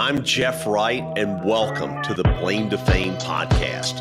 I'm Jeff Wright, and welcome to the Blame to Fame podcast.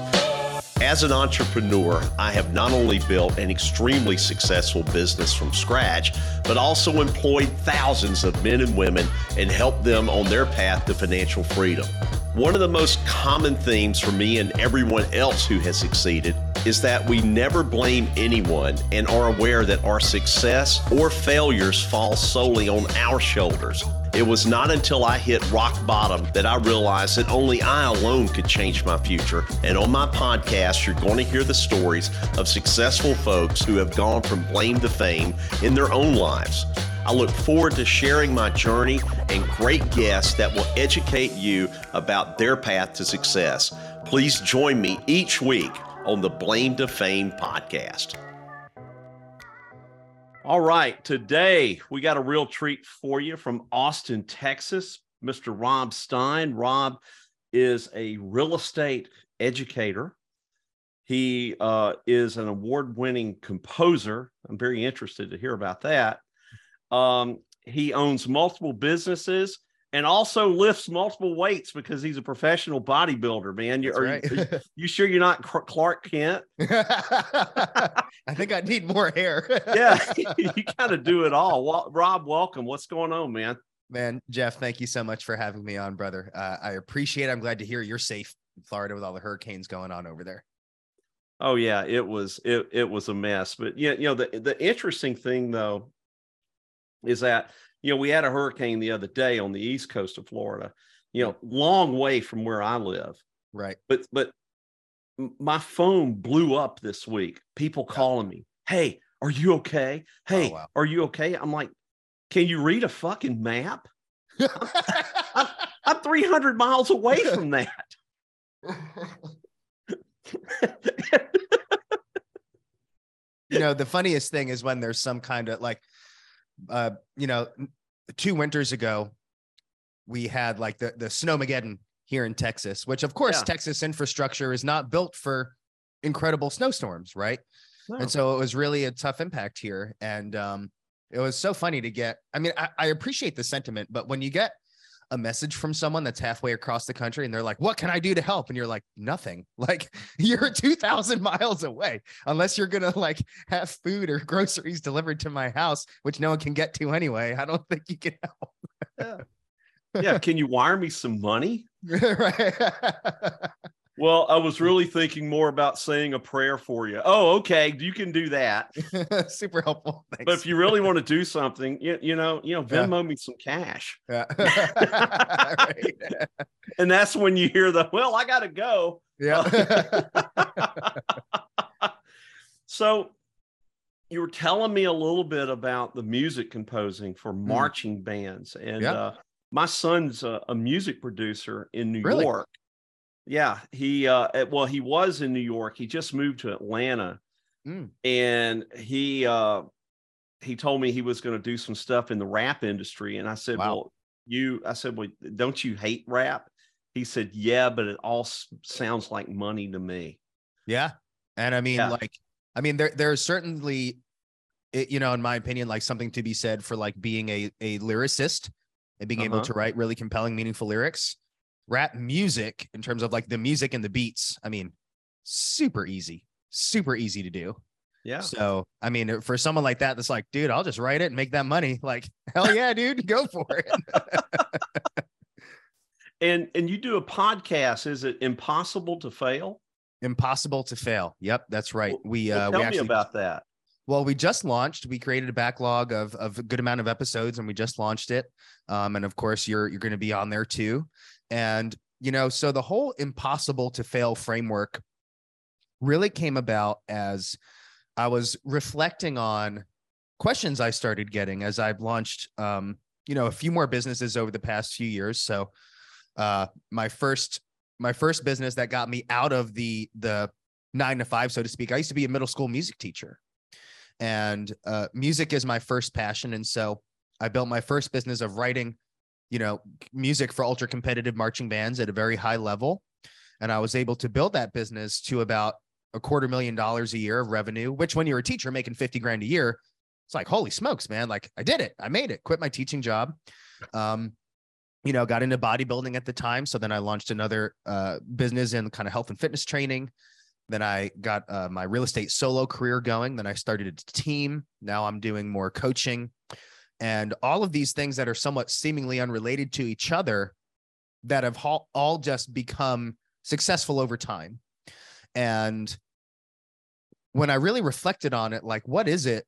As an entrepreneur, I have not only built an extremely successful business from scratch, but also employed thousands of men and women and helped them on their path to financial freedom. One of the most common themes for me and everyone else who has succeeded is that we never blame anyone and are aware that our success or failures fall solely on our shoulders. It was not until I hit rock bottom that I realized that only I alone could change my future. And on my podcast, you're going to hear the stories of successful folks who have gone from blame to fame in their own lives. I look forward to sharing my journey and great guests that will educate you about their path to success. Please join me each week on the Blame to Fame podcast. All right, today we got a real treat for you from Austin, Texas, Mr. Rob Stein. Rob is a real estate educator. He uh, is an award winning composer. I'm very interested to hear about that. Um, he owns multiple businesses and also lifts multiple weights because he's a professional bodybuilder, man. You, are, right. you, are you sure you're not Clark Kent? I think I need more hair. yeah, you kind of do it all. Well, Rob, welcome. What's going on, man? Man, Jeff, thank you so much for having me on, brother. Uh, I appreciate it. I'm glad to hear you're safe in Florida with all the hurricanes going on over there. Oh yeah, it was it it was a mess. But yeah, you know the the interesting thing though is that you know, we had a hurricane the other day on the east coast of Florida, you know, long way from where I live. Right. But but my phone blew up this week. People calling me, "Hey, are you okay? Hey, oh, wow. are you okay?" I'm like, "Can you read a fucking map?" I'm, I'm 300 miles away from that. you know, the funniest thing is when there's some kind of like uh, you know, two winters ago, we had like the the snowmageddon here in Texas, which of course yeah. Texas infrastructure is not built for incredible snowstorms, right? No. And so it was really a tough impact here. And um, it was so funny to get. I mean, I, I appreciate the sentiment, but when you get a message from someone that's halfway across the country and they're like, What can I do to help? And you're like, Nothing. Like, you're 2,000 miles away, unless you're going to like have food or groceries delivered to my house, which no one can get to anyway. I don't think you can help. yeah. yeah. Can you wire me some money? right. Well, I was really thinking more about saying a prayer for you. Oh, okay, you can do that. Super helpful. Thanks. But if you really want to do something, you, you know, you know, Venmo yeah. me some cash. Yeah. and that's when you hear the, well, I got to go. Yeah. so you were telling me a little bit about the music composing for hmm. marching mm. bands and yeah. uh, my son's a, a, music producer in New really? York yeah, he uh eh, well he was in New York. He just moved to Atlanta. Mm. And he uh he told me he was going to do some stuff in the rap industry and I said, wow. "Well, you I said, "Well, don't you hate rap?" He said, "Yeah, but it all sounds like money to me." Yeah. And I mean yeah. like I mean there there's certainly it, you know in my opinion like something to be said for like being a a lyricist and being uh-huh. able to write really compelling meaningful lyrics rap music in terms of like the music and the beats i mean super easy super easy to do. Yeah. So i mean for someone like that that's like dude i'll just write it and make that money. Like hell yeah dude go for it. And and you do a podcast. Is it impossible to fail? Impossible to fail. Yep that's right. We well, uh tell we actually, me about that. Well, we just launched. We created a backlog of of a good amount of episodes, and we just launched it. Um, and of course, you're you're going to be on there too. And, you know, so the whole impossible to fail framework really came about as I was reflecting on questions I started getting as I've launched, um, you know, a few more businesses over the past few years. So, uh, my first, my first business that got me out of the, the nine to five, so to speak, I used to be a middle school music teacher and, uh, music is my first passion. And so I built my first business of writing you know, music for ultra competitive marching bands at a very high level. And I was able to build that business to about a quarter million dollars a year of revenue, which when you're a teacher making 50 grand a year, it's like, holy smokes, man. Like I did it. I made it, quit my teaching job. Um, you know, got into bodybuilding at the time. So then I launched another uh, business in kind of health and fitness training. Then I got uh, my real estate solo career going. Then I started a team. Now I'm doing more coaching and all of these things that are somewhat seemingly unrelated to each other that have all just become successful over time. And when I really reflected on it, like, what is it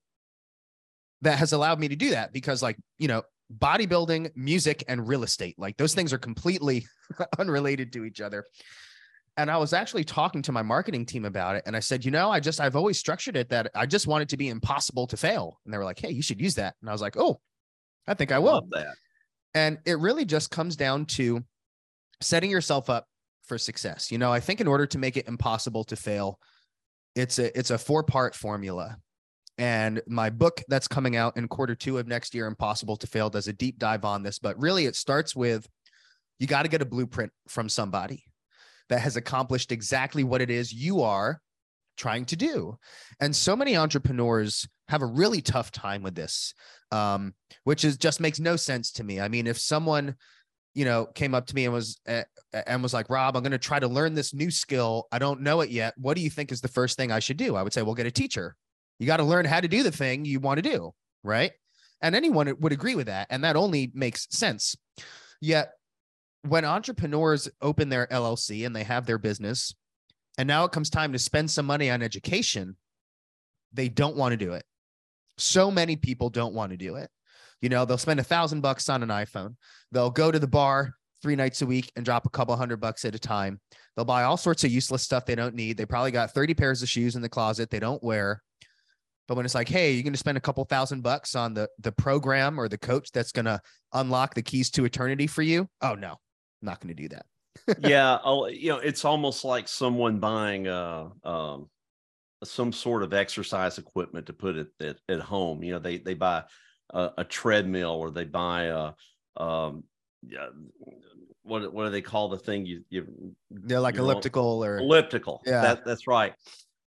that has allowed me to do that? Because, like, you know, bodybuilding, music, and real estate, like, those things are completely unrelated to each other. And I was actually talking to my marketing team about it. And I said, you know, I just, I've always structured it that I just want it to be impossible to fail. And they were like, hey, you should use that. And I was like, oh, I think I will. that. And it really just comes down to setting yourself up for success. You know, I think in order to make it impossible to fail, it's a it's a four part formula. And my book that's coming out in quarter two of next year, Impossible to Fail, does a deep dive on this. But really, it starts with you got to get a blueprint from somebody that has accomplished exactly what it is you are trying to do. And so many entrepreneurs have a really tough time with this, um, which is just makes no sense to me. I mean, if someone you know, came up to me and was uh, and was like, "Rob, I'm going to try to learn this new skill. I don't know it yet. What do you think is the first thing I should do?" I would say, "Well, get a teacher. You got to learn how to do the thing you want to do, right?" And anyone would agree with that, and that only makes sense. Yet, when entrepreneurs open their LLC and they have their business, and now it comes time to spend some money on education, they don't want to do it. So many people don't want to do it. You know, they'll spend a thousand bucks on an iPhone. They'll go to the bar three nights a week and drop a couple hundred bucks at a time. They'll buy all sorts of useless stuff they don't need. They probably got 30 pairs of shoes in the closet they don't wear. But when it's like, hey, you're going to spend a couple thousand bucks on the the program or the coach that's going to unlock the keys to eternity for you, oh no, not going to do that. yeah, you know, it's almost like someone buying uh, um, some sort of exercise equipment to put it at, at home. You know, they they buy a, a treadmill or they buy a um, yeah, what what do they call the thing you you they're like elliptical or elliptical. Yeah. That, that's right.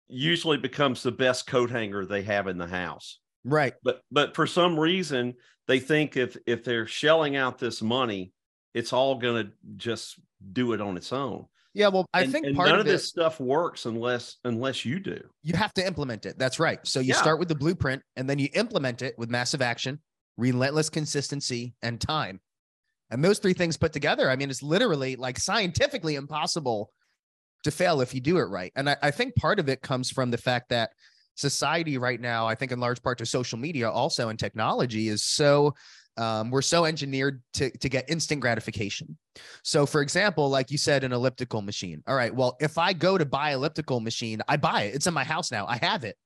Usually becomes the best coat hanger they have in the house. Right. But but for some reason they think if if they're shelling out this money it's all going to just do it on its own yeah, well, I and, think and part none of, this it, stuff works unless unless you do. You have to implement it. That's right. So you yeah. start with the blueprint and then you implement it with massive action, relentless consistency, and time. And those three things put together, I mean, it's literally like scientifically impossible to fail if you do it right. And I, I think part of it comes from the fact that society right now, I think in large part to social media also and technology is so um, we're so engineered to, to get instant gratification. So, for example, like you said, an elliptical machine. All right. Well, if I go to buy elliptical machine, I buy it. It's in my house now. I have it.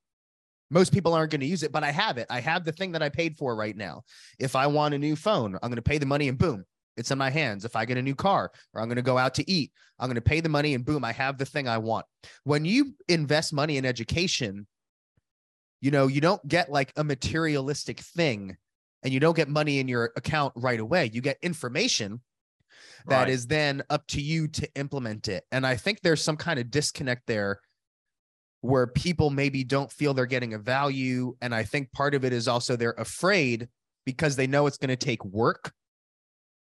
Most people aren't going to use it, but I have it. I have the thing that I paid for right now. If I want a new phone, I'm going to pay the money and boom, it's in my hands. If I get a new car or I'm going to go out to eat, I'm going to pay the money and boom, I have the thing I want. When you invest money in education, you know, you don't get like a materialistic thing and you don't get money in your account right away. You get information that right. is then up to you to implement it. And I think there's some kind of disconnect there where people maybe don't feel they're getting a value. And I think part of it is also they're afraid because they know it's going to take work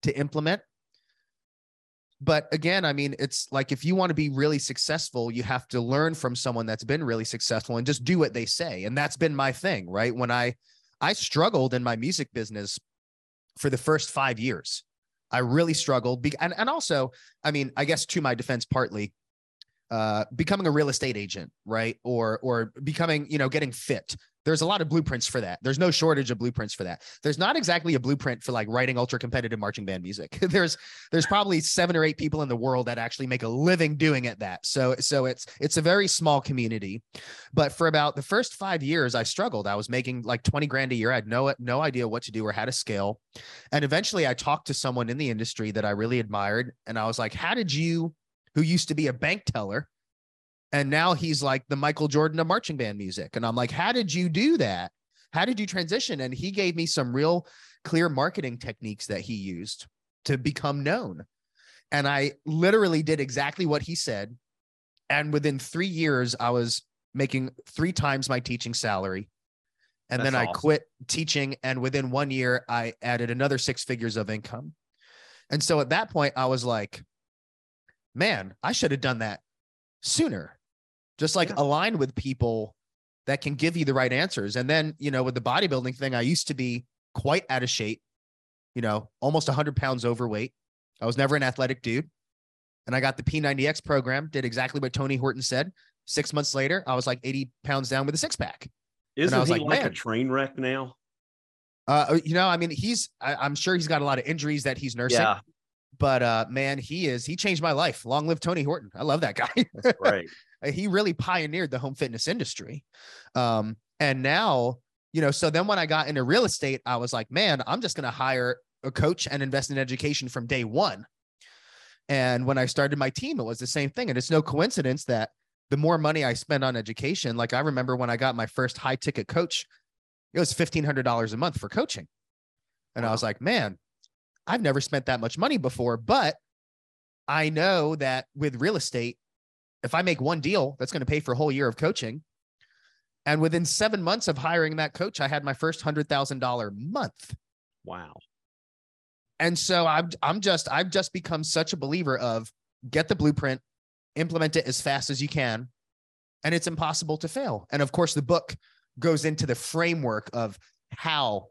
to implement. But again, I mean, it's like if you want to be really successful, you have to learn from someone that's been really successful and just do what they say. And that's been my thing, right? When I I struggled in my music business for the first five years. I really struggled. Be- and, and also, I mean, I guess to my defense, partly, uh, becoming a real estate agent, right? Or or becoming, you know, getting fit there's a lot of blueprints for that. There's no shortage of blueprints for that. There's not exactly a blueprint for like writing ultra competitive marching band music. there's there's probably seven or eight people in the world that actually make a living doing it that. So so it's it's a very small community. But for about the first 5 years I struggled. I was making like 20 grand a year. I had no no idea what to do or how to scale. And eventually I talked to someone in the industry that I really admired and I was like, "How did you who used to be a bank teller and now he's like the Michael Jordan of marching band music. And I'm like, how did you do that? How did you transition? And he gave me some real clear marketing techniques that he used to become known. And I literally did exactly what he said. And within three years, I was making three times my teaching salary. And That's then I awesome. quit teaching. And within one year, I added another six figures of income. And so at that point, I was like, man, I should have done that sooner. Just like Yeah. align with people that can give you the right answers. And then, you know, with the bodybuilding thing, I used to be quite out of shape, you know, almost 100 pounds overweight. I was never an athletic dude. And I got the P90X program, did exactly what Tony Horton said. Six months later, I was like 80 pounds down with a six pack. Isn't was he like, like, a train wreck now? Uh, you know, I mean, he's, I, I'm sure he's got a lot of injuries that he's nursing, Yeah, but uh, man, he is, he changed my life. Long live Tony Horton. I love that guy. Uh, he really pioneered the home fitness industry. Um, and now, you know, so then when I got into real estate, I was like, man, I'm just going to hire a coach and invest in education from day one. And when I started my team, it was the same thing. And it's no coincidence that the more money I spend on education, like I remember when I got my first high ticket coach, it was $1,500 a month for coaching. And I was like, man, I've never spent that much money before, but I know that with real estate, if I make one deal, that's going to pay for a whole year of coaching. And within seven months of hiring that coach, I had my first hundred thousand dollar month. Wow. And so I'm I'm just I've just become such a believer of get the blueprint, implement it as fast as you can, and it's impossible to fail. And of course, the book goes into the framework of how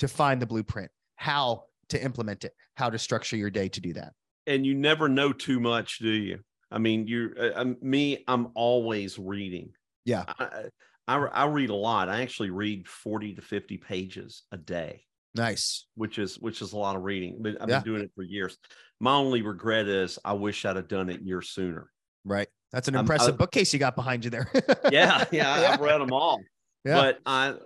to find the blueprint, how to implement it, how to structure your day to do that. And you never know too much, do you? I mean, you, uh, um, me, I'm always reading. Yeah. I, I, I read a lot. I actually read 40 to 50 pages a day. Nice. which is which is a lot of reading. But I've Yeah. been doing it for years. My only regret is I wish I'd have done it years sooner. Right. That's an Um, impressive I- bookcase you got behind you there. Yeah, yeah, Yeah. I've read them all. Yeah. But I, uh,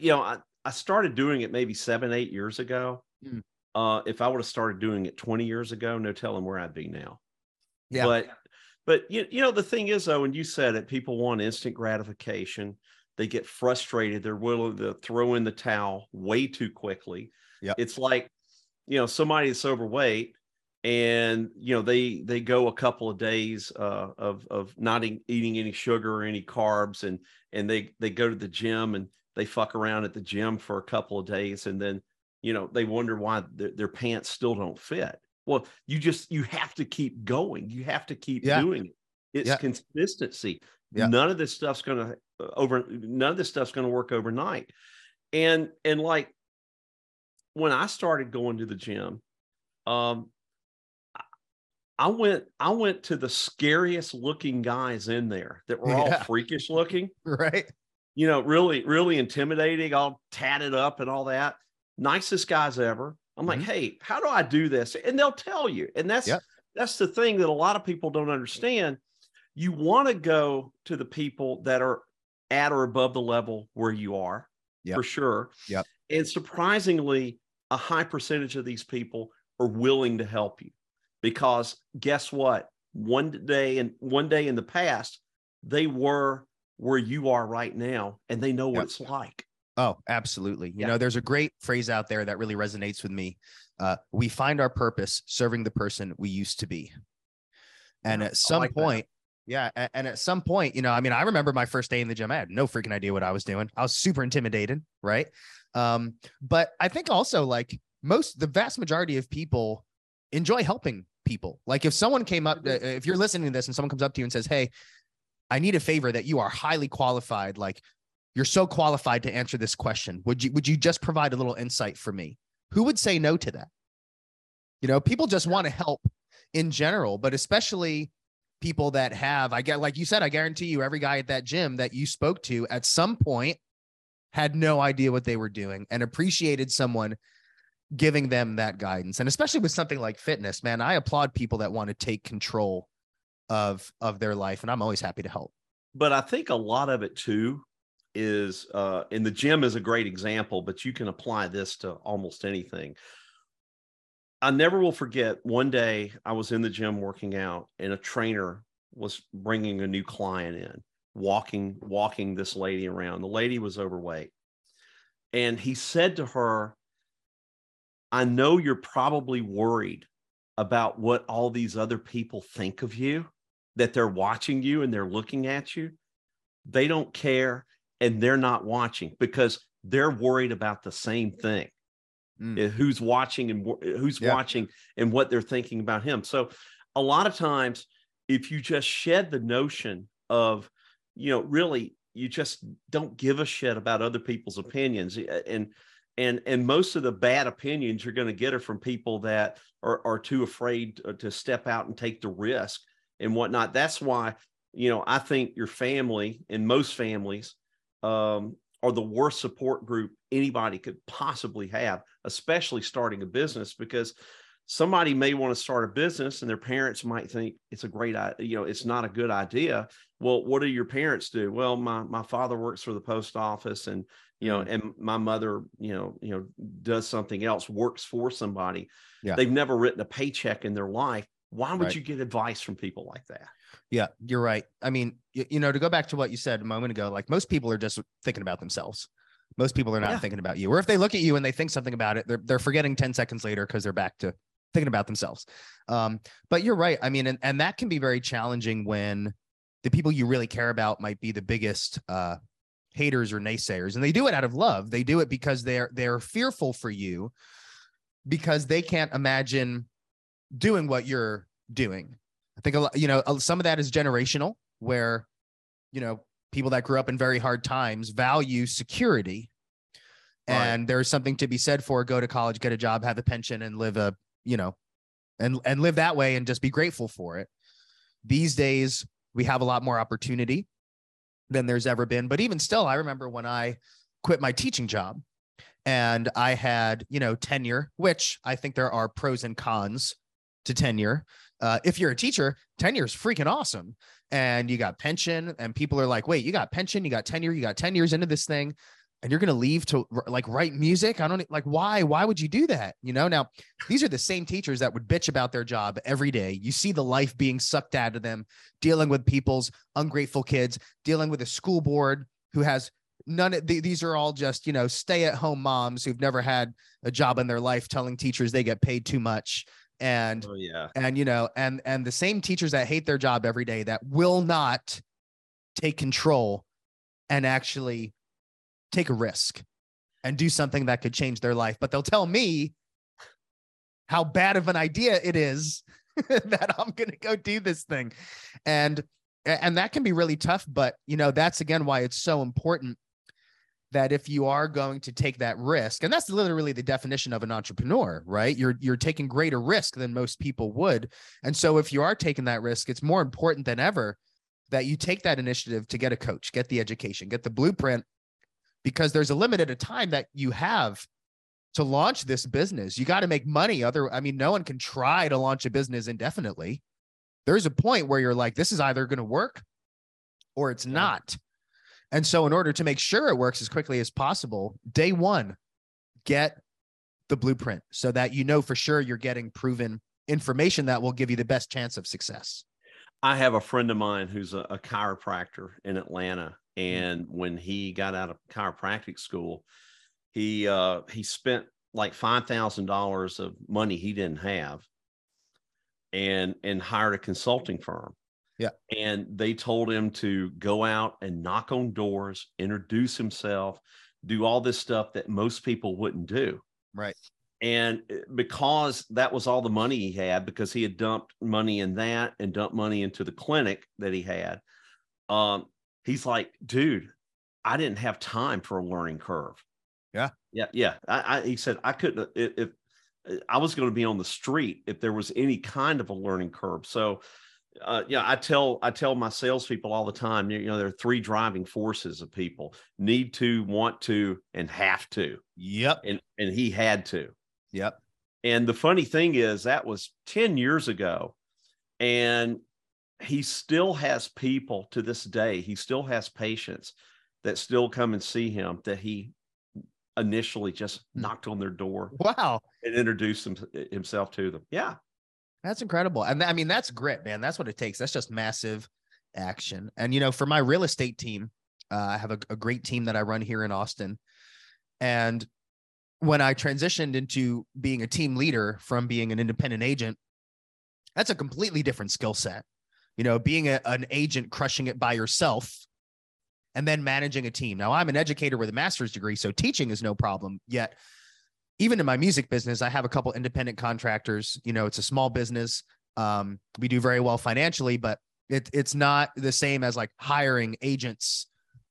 you know, I, I started doing it maybe seven, eight years ago. Mm. Uh, if I would have started doing it 20 years ago, no telling where I'd be now. Yeah. But but you, you know, the thing is though, and you said it, people want instant gratification. They get frustrated. They're willing to throw in the towel way too quickly. Yep. It's like, you know, somebody that's overweight and you know they they go a couple of days uh, of of not e- eating any sugar or any carbs and and they they go to the gym and they fuck around at the gym for a couple of days and then you know they wonder why their, their pants still don't fit well you just you have to keep going you have to keep Yeah. doing it it's Yeah. consistency Yeah. none of this stuff's gonna uh, over none of this stuff's gonna work overnight and and like when i started going to the gym um I- I went I went to the scariest looking guys in there that were all Yeah. freakish looking right. you know, really, really intimidating, all tatted up and all that. Nicest guys ever. I'm like, Mhm. hey, how do I do this? And they'll tell you. And that's Yep. that's the thing that a lot of people don't understand. You want to go to the people that are at or above the level where you are, Yep. for sure. Yep. And surprisingly, a high percentage of these people are willing to help you because guess what? One day and one day in the past, they were where you are right now and they know what Yep. it's like. Oh, absolutely. You Yeah. know, there's a great phrase out there that really resonates with me. Uh, we find our purpose serving the person we used to be. And at some like that. point, yeah, and at some point, you know, I mean, I remember my first day in the gym. I had no freaking idea what I was doing. I was super intimidated, right? Um, but I think also like most, the vast majority of people enjoy helping people. Like if someone came up, uh, if you're listening to this and someone comes up to you and says, "Hey, I need a favor that you are highly qualified, like you're so qualified to answer this question. Would you would you just provide a little insight for me?" Who would say no to that? You know, people just want to help in general, but especially people that have, I get like you said, I guarantee you every guy at that gym that you spoke to at some point had no idea what they were doing and appreciated someone giving them that guidance. And especially with something like fitness, man, I applaud people that want to take control of of their life and I'm always happy to help. But I think a lot of it too is uh and the gym is a great example, but you can apply this to almost anything. I never will forget one day I was in the gym working out and a trainer was bringing a new client in, walking walking this lady around. The lady was overweight. And he said to her, I know you're probably worried about what all these other people think of you, that they're watching you and they're looking at you. They don't care and they're not watching because they're worried about the same thing. mm. Eh, who's watching and who's yeah. watching and what they're thinking about him. So a lot of times, if you just shed the notion of, you know, really, you just don't give a shit about other people's opinions eh, eh, and and and most of the bad opinions you're going to get are from people that are, are too afraid to step out and take the risk and whatnot that's why you know i think your family and most families um, are the worst support group anybody could possibly have, especially starting a business, because somebody may want to start a business and their parents might think it's a great idea, you know it's not a good idea well what do your parents do well my my father works for the post office and you know mm. and my mother you know you know does something else works for somebody yeah. they've never written a paycheck in their life why would right. you get advice from people like that yeah, you're right. I mean, you, you, know, to go back to what you said a moment ago, like most people are just thinking about themselves. Most people are not yeah. thinking about you. Or if they look at you and they think something about it, they're they're forgetting 10 seconds later because they're back to thinking about themselves. Um, but you're right. I mean, and, and that can be very challenging when the people you really care about might be the biggest uh haters or naysayers. And they do it out of love. They do it because they're they're fearful for you because they can't imagine doing what you're doing I think a lot, you know, some of that is generational, where you know people that grew up in very hard times value security, right. and there's something to be said for go to college, get a job, have a pension, and live a you know, and and live that way and just be grateful for it. These days, we have a lot more opportunity than there's ever been. But even still, I remember when I quit my teaching job and I had, you know, tenure, which I think there are pros and cons to tenure uh, if you're a teacher, tenure is freaking awesome. And you got pension, and people are like, wait, you got pension, you got tenure, you got 10 years into this thing, and you're going to leave to like write music. I don't like why, why would you do that? You know, now these are the same teachers that would bitch about their job every day. You see the life being sucked out of them, dealing with people's ungrateful kids, dealing with a school board who has none of these are all just you know stay at home moms who've never had a job in their life telling teachers they get paid too much and oh, yeah. and you know and and the same teachers that hate their job every day that will not take control and actually take a risk and do something that could change their life but they'll tell me how bad of an idea it is that I'm going to go do this thing. And and that can be really tough but you know that's again why it's so important that if you are going to take that risk and that's literally the definition of an entrepreneur right? You're you're taking greater risk than most people would. And so if you are taking that risk it's more important than ever that you take that initiative to get a coach get the education get the blueprint because there's a limited a time that you have to launch this business. You got to make money other i mean no one can try to launch a business indefinitely. There's a point where you're like this is either going to work or it's not and so, in order to make sure it works as quickly as possible, day one, get the blueprint so that you know for sure you're getting proven information that will give you the best chance of success. I have a friend of mine who's a, a chiropractor in Atlanta, mm-hmm. and when he got out of chiropractic school, he uh, he spent like five thousand dollars of money he didn't have, and and hired a consulting firm yeah. And they told him to go out and knock on doors, introduce himself, do all this stuff that most people wouldn't do. Right. And eh, because that was all the money he had, because he had dumped money in that and dumped money into the clinic that he had, um, he's like, dude, I didn't have time for a learning curve. Yeah. Yeah. Yeah. I, I he said, I couldn't, if, if eh, I was going to be on the street if there was any kind of a learning curve. So, uh, yeah, I tell I tell my salespeople all the time. You know, there are three driving forces of people: need to, want to, and have to. Yep. And and he had to. Yep. And the funny thing is, that was ten years ago, and he still has people to this day. He still has patients that still come and see him that he initially just knocked on their door. Wow. And introduced him, himself to them. Yeah. That's incredible. And I mean, that's grit, man. That's what it takes. That's just massive action. And, you know, for my real estate team, uh, I have a, a great team that I run here in Austin. And when I transitioned into being a team leader from being an independent agent, that's a completely different skill set. You know, being a, an agent, crushing it by yourself, and then managing a team. Now, I'm an educator with a master's degree, so teaching is no problem. Yet, even in my music business, I have a couple independent contractors. You know, it's a small business. Um, we do very well financially, but it, it's not the same as like hiring agents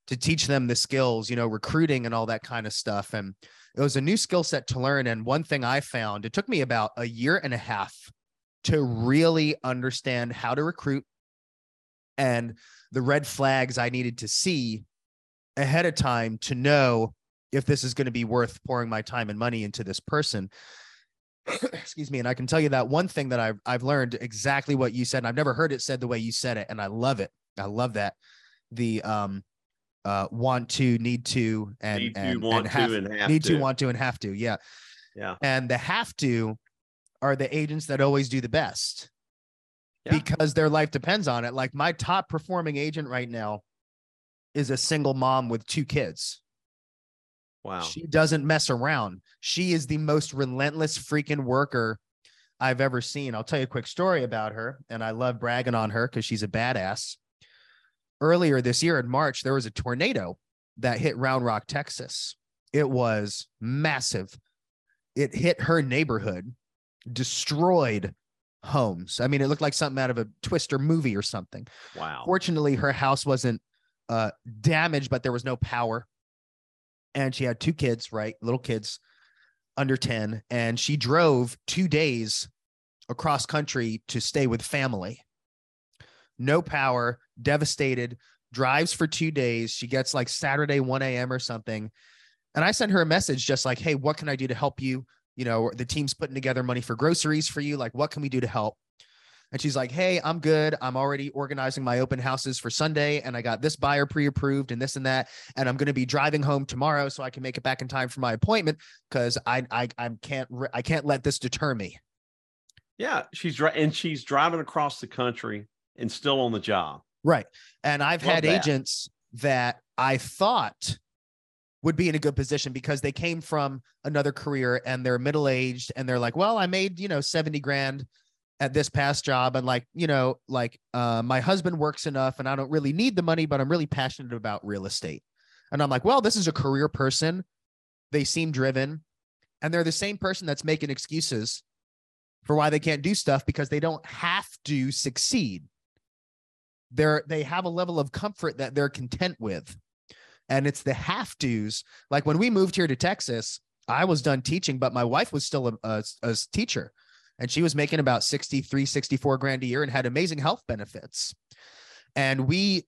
to teach them the skills, you know, recruiting and all that kind of stuff. And it was a new skill set to learn. And one thing I found, it took me about a year and a half to really understand how to recruit and the red flags I needed to see ahead of time to know if this is going to be worth pouring my time and money into this person. Excuse me. And I can tell you that one thing that I've, I've learned exactly what you said. And I've never heard it said the way you said it. And I love it. I love that. The, um, uh, want to, need to, and, Need to, and, want and have, to, and have need to. to. want to, and have to. Yeah. Yeah. And the have to are the agents that always do the best Yeah. because their life depends on it. Like my top performing agent right now is a single mom with two kids. Wow. She doesn't mess around. She is the most relentless freaking worker I've ever seen. I'll tell you a quick story about her, and I love bragging on her because she's a badass. Earlier this year in March, there was a tornado that hit Round Rock, Texas. It was massive. It hit her neighborhood, destroyed homes. I mean, it looked like something out of a Twister movie or something. wow. Fortunately, her house wasn't uh, damaged, but there was no power. And she had two kids, right? Little kids under 10. And she drove two days across country to stay with family. No power, devastated, drives for two days. She gets like Saturday, 1 a.m. or something. And I sent her a message just like, hey, what can I do to help you? You know, the team's putting together money for groceries for you. Like, what can we do to help? And she's like, Hey, I'm good. I'm already organizing my open houses for Sunday, and I got this buyer pre approved and this and that. And I'm going to be driving home tomorrow so I can make it back in time for my appointment because I, I, I can't, I can't let this deter me. Yeah. She's right. And she's driving across the country and still on the job. Right. And I've Love had that. agents that I thought would be in a good position because they came from another career and they're middle aged and they're like, well, I made, you know, 70 grand at this past job. And like, you know, like uh, my husband works enough and I don't really need the money, but I'm really passionate about real estate. And I'm like, well, this is a career person. They seem driven and they're the same person that's making excuses for why they can't do stuff because they don't have to succeed they're they have a level of comfort that they're content with and it's the have to's like when we moved here to texas i was done teaching but my wife was still a, a, a teacher and she was making about 63 64 grand a year and had amazing health benefits. And we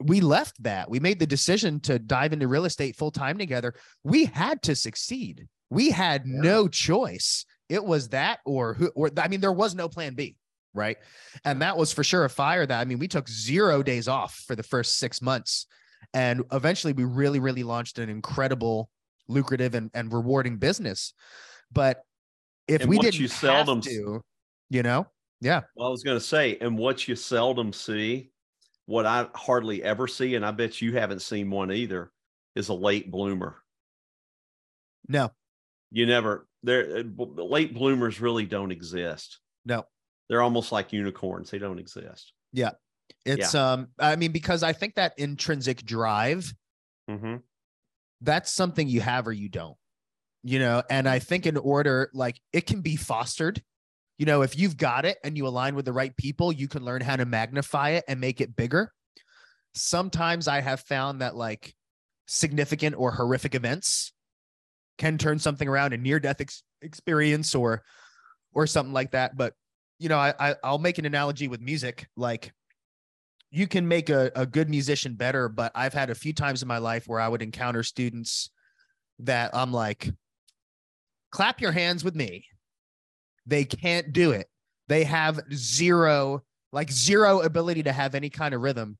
we left that. We made the decision to dive into real estate full time together. We had to succeed. We had Yeah. no choice. It was that or who or i mean there was no plan b right? And that was for sure a fire that i mean we took zero days off for the first six months. And eventually we really really launched an incredible lucrative and, and rewarding business. But if And we didn't you seldom have to you know yeah Well, I was going to say, and what you seldom see, what I hardly ever see, and I bet you haven't seen one either, is a late bloomer. no You never, there, late bloomers really don't exist. no They're almost like unicorns. They don't exist. Yeah, it's um i mean because i think that intrinsic drive Mm-hmm. that's something you have or you don't you know and i think in order like it can be fostered. You know if you've got it and you align with the right people you can learn how to magnify it and make it bigger. Sometimes i have found that like significant or horrific events can turn something around a near death ex- experience or or something like that but you know I, I i'll make an analogy with music like you can make a, a good musician better but i've had a few times in my life where i would encounter students that i'm like clap your hands with me. They can't do it. They have zero like zero ability to have any kind of rhythm.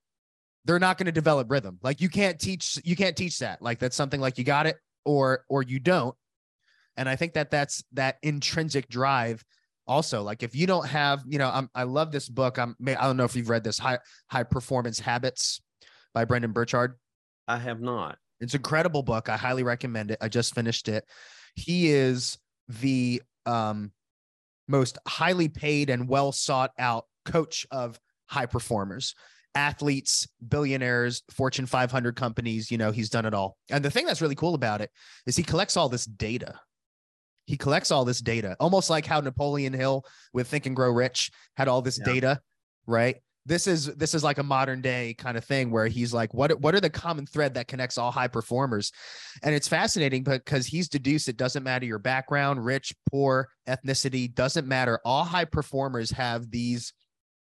They're not going to develop rhythm. Like you can't teach you can't teach that. Like that's something like you got it or or you don't. And i think that that's that intrinsic drive also. Like if you don't have you know I'm, i love this book. I'm i don't know if you've read this high high performance habits by brendon burchard. I have not. it's an incredible book. I highly recommend it. I just finished it. He is the um, most highly paid and well sought out coach of high performers, athletes, billionaires, Fortune 500 companies. You know, he's done it all. And the thing that's really cool about it is he collects all this data. he collects all this data, almost like how Napoleon Hill with Think and Grow Rich had all this Yeah. data, right? This is this is like a modern day kind of thing where he's like, what what are the common thread that connects all high performers? And it's fascinating because he's deduced it doesn't matter your background, rich, poor, ethnicity, doesn't matter. All high performers have these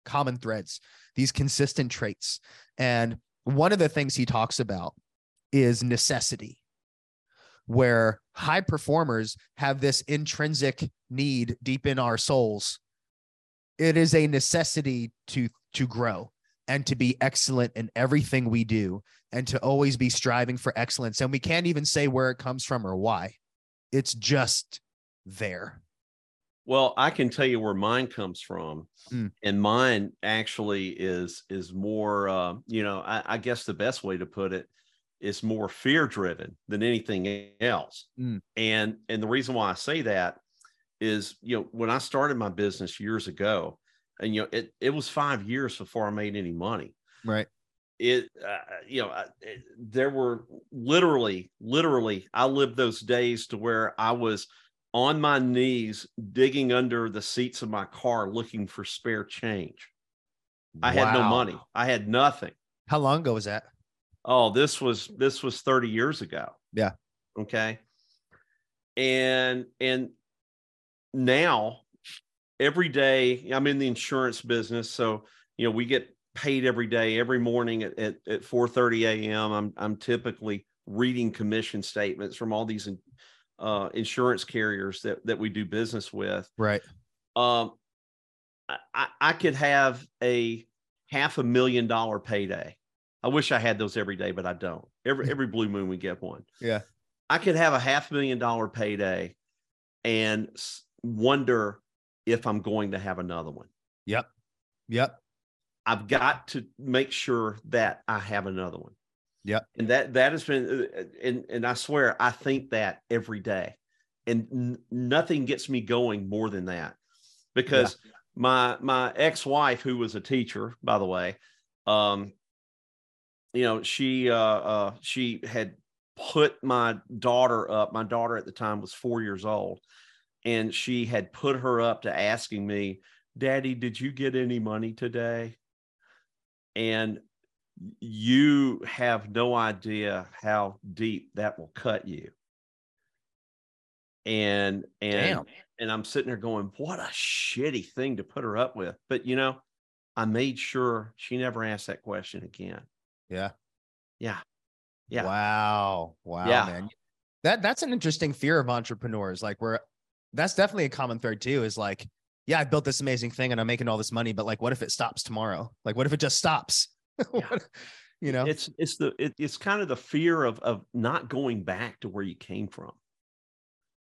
common threads, these consistent traits. And one of the things he talks about is necessity, where high performers have this intrinsic need deep in our souls. It is a necessity to to grow and to be excellent in everything we do and to always be striving for excellence. And we can't even say where it comes from or why. It's just there. Well, I can tell you where mine comes from, Mm. and mine actually is is more. Uh, you know, I, I guess the best way to put it is more fear driven than anything else. Mm. And and the reason why I say that is, you know, when I started my business years ago, and you know, it it was five years before I made any money. Right. It, uh, you know, I- it, there were literally, literally, I lived those days to where I was on my knees digging under the seats of my car looking for spare change. I had no money. I had nothing. How long ago was that? Oh, this was this was 30 years ago. Yeah. Okay. And and now every day I'm in the insurance business. So, you know, we get paid every day, every morning at, at, at 4 30 a.m. I'm I'm typically reading commission statements from all these uh, insurance carriers that that we do business with. Right. Um I- I, I could have a half a million dollar payday. I wish I had those every day, but I don't. Every every blue moon we get one. Yeah. I could have a half million dollar payday and wonder if I'm going to have another one. Yep. Yep. I've got to make sure that I have another one. Yep. And that that has been uh, and and I swear I think that every day. And n- nothing gets me going more than that. Because my my ex-wife who was a teacher by the way, um you know, she uh uh she had put my daughter up. My daughter at the time was 4 years old and she had put her up to asking me, "Daddy, did you get any money today?" And you have no idea how deep that will cut you. And and Damn. and I'm sitting there going, "What a shitty thing to put her up with." But you know, I made sure she never asked that question again. Yeah. Yeah. Yeah. Wow. Wow, Yeah. man. That that's an interesting fear of entrepreneurs. Like where that's definitely a common thread too, is like, yeah, I built this amazing thing and I'm making all this money, but like what if it stops tomorrow? Like what if it just stops? What- you know? It's it's the it, it's kind of the fear of of not going back to where you came from.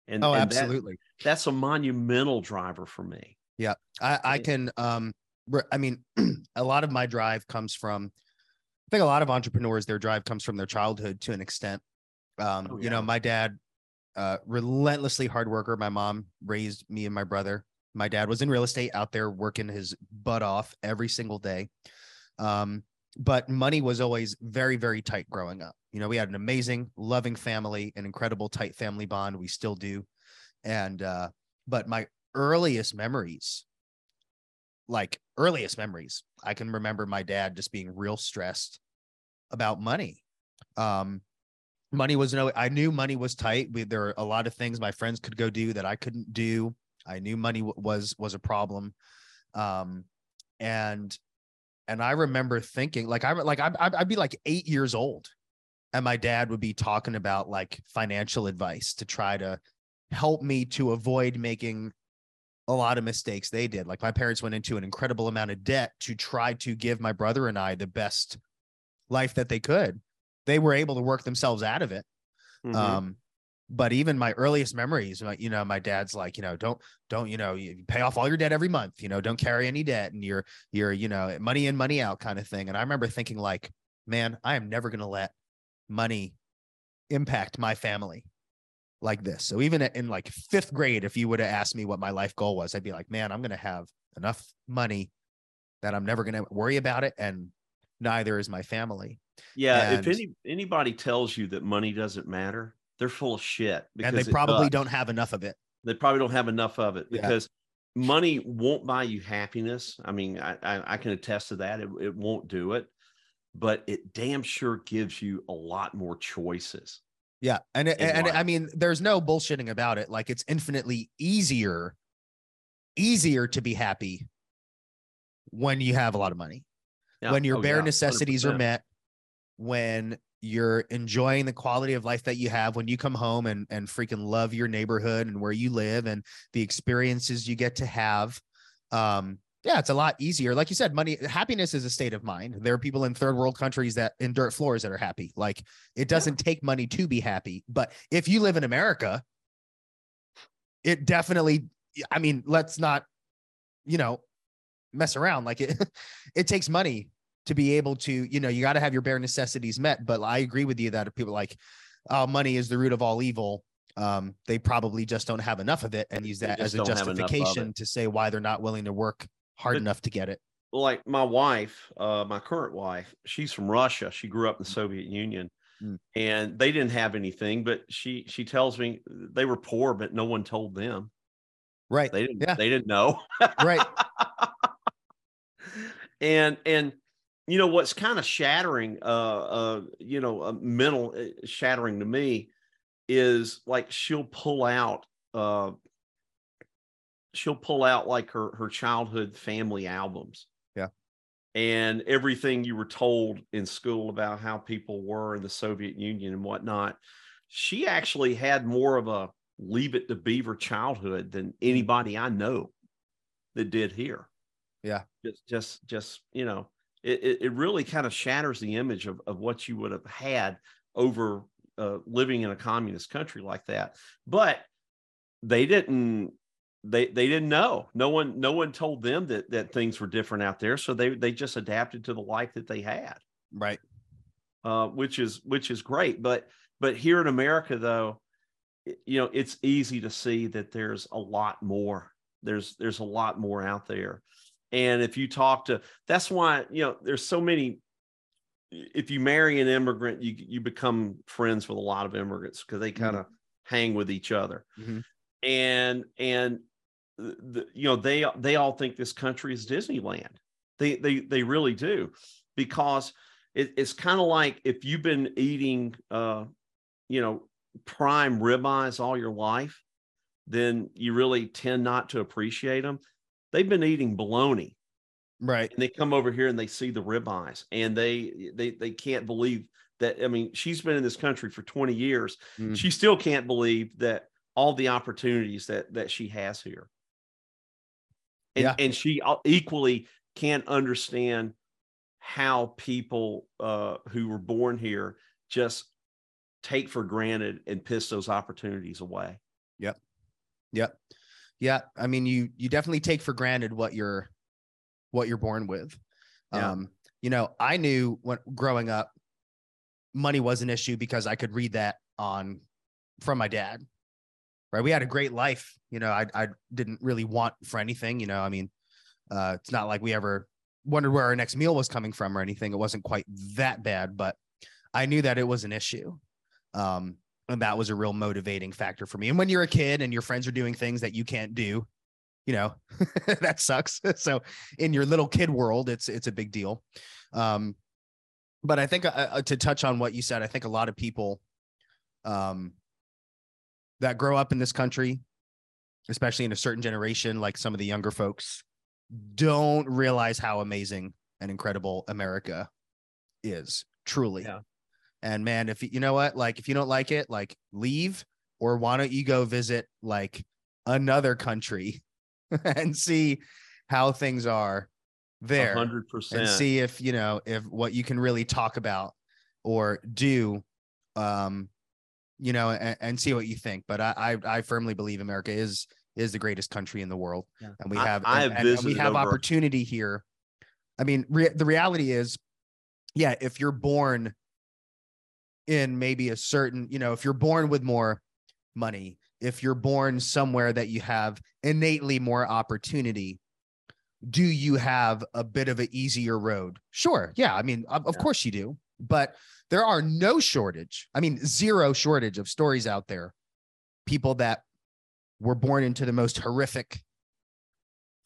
And oh, and that- absolutely. that's a monumental driver for me. Yeah i, I can um I mean a lot of my drive comes from I think a lot of entrepreneurs their drive comes from their childhood to an extent. Um, Oh, you know, my dad uh relentlessly hard worker. My mom raised me and my brother. My dad was in real estate out there working his butt off every single day. Um, but money was always very, very tight growing up. You know, we had an amazing, loving family, an incredible tight family bond. We still do. And uh, but my earliest memories like earliest memories i can remember my dad just being real stressed about money um money was no i knew money was tight we, there were a lot of things my friends could go do that i couldn't do i knew money w- was was a problem um and and i remember thinking like i like I'd, I'd I'd be like eight years old and my dad would be talking about like financial advice to try to help me to avoid making a lot of mistakes they did. Like my parents went into an incredible amount of debt to try to give my brother and I the best life that they could. They were able to work themselves out of it. Mhm. Um, but even my earliest memories, like, you know, my dad's like, you know, don't, don't, you know, you pay off all your debt every month, you know, don't carry any debt and you're, you're, you know, money in, money out kind of thing. And I remember thinking like, man, I am never going to let money impact my family like this. So even in like fifth grade, if you would have asked me what my life goal was, I'd be like, man, I'm going to have enough money that I'm never going to worry about it. And neither is my family. Yeah, and- if any anybody tells you that money doesn't matter, they're full of shit. and they probably don't have enough of it. They probably don't have enough of it Yeah. because money won't buy you happiness. I mean, I, I, I can attest to that. It, it won't do it, but it damn sure gives you a lot more choices. Yeah, and it- and life. I mean, there's no bullshitting about it. Like it's infinitely easier, easier to be happy when you have a lot of money, Yeah. when your Oh, bare yeah, necessities are 100%. met, when you're enjoying the quality of life that you have when you come home and and freaking love your neighborhood and where you live and the experiences you get to have. Um, yeah, it's a lot easier. Like you said, money, happiness is a state of mind. There are people in third world countries that in dirt floors that are happy. Like it doesn't take money to be happy. But if you live in America, it definitely, I mean, let's not, you know, mess around. Like it, it takes money to be able to, you know, you got to have your bare necessities met. But I agree with you that if people like, oh, money is the root of all evil. Um, they probably just don't have enough of it and use that as a don't have enough of it. justification to say why they're not willing to work hard But- enough to get it. like my wife, uh, my current wife, she's from Russia. She grew up in the Soviet Union, Mm. and they didn't have anything. But she she tells me they were poor, but no one told them. Right. They didn't. Yeah. They didn't know. Right. and and you know what's kind of shattering, uh, uh, you know, uh, mental uh, shattering to me is like she'll pull out, uh, she'll pull out like her her childhood family albums. Yeah. And everything you were told in school about how people were in the Soviet Union and whatnot. She actually had more of a leave it to beaver childhood than anybody I know that did here. Yeah. Just just just, you know, it it, really kind of shatters the image of, of what you would have had over uh, living in a communist country like that. But they didn't they they didn't know. No one no one told them that that things were different out there. So they they just adapted to the life that they had Right. uh, which is which is great. But but here in America, though, you know, it's easy to see that there's a lot more. There's there's a lot more out there, and if you talk to, that's why you know there's so many. If you marry an immigrant, you you become friends with a lot of immigrants because they kind of hang with each other, Mhm. and and the- you know they they all think this country is Disneyland. They they they really do because it, it's kind of like if you've been eating uh you know prime ribeyes all your life then you really tend not to appreciate them they've been eating bologna Right. and they come over here and they see the ribeyes and they they they can't believe that i mean she's been in this country for 20 years Mm. she still can't believe that all the opportunities that that she has here and, Yeah. and she equally can't understand how people uh, who were born here just take for granted and piss those opportunities away Yep. Yep. Yeah. I mean, you you definitely take for granted what you're what you're born with. Yeah. Um, you know, I knew when growing up, money was an issue because I could read that on from my dad. Right. We had a great life. You know, I I didn't really want for anything, you know. I mean, uh, it's not like we ever wondered where our next meal was coming from or anything. It wasn't quite that bad, but I knew that it was an issue. Um, and that was a real motivating factor for me. And when you're a kid and your friends are doing things that you can't do, you know, that sucks. so in your little kid world, it's it's a big deal. Um, but I think uh, uh, to touch on what you said, I think a lot of people um, that grow up in this country, especially in a certain generation, like some of the younger folks, don't realize how amazing and incredible America is truly. Yeah. And man, if you you know what, like if you don't like it, like leave, or why don't you go visit like another country and see how things are there hundred percent. and see if you know if what you can really talk about or do um you know and, and see what you think. But I, I i firmly believe america is is the greatest country in the world. Yeah. and we have I and, have and- and we have over- opportunity here. I mean re- the reality is yeah if you're born in maybe a certain you know if you're born with more money if you're born somewhere that you have innately more opportunity do you have a bit of an easier road sure yeah i mean of, of Yeah. course you do but there are no shortage i mean zero shortage of stories out there people that were born into the most horrific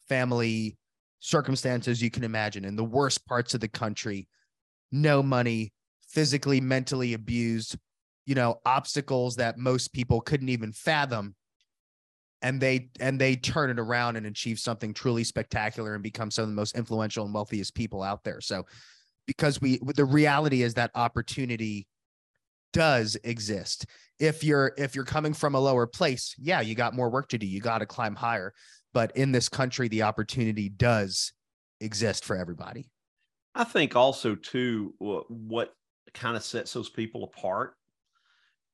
family circumstances you can imagine in the worst parts of the country no money physically mentally abused you know obstacles that most people couldn't even fathom. And they and they turn it around and achieve something truly spectacular and become some of the most influential and wealthiest people out there. So because we the reality is that opportunity does exist. If you're if you're coming from a lower place yeah you got more work to do. You got to climb higher. But in this country the opportunity does exist for everybody. I think also too what kind of sets those people apart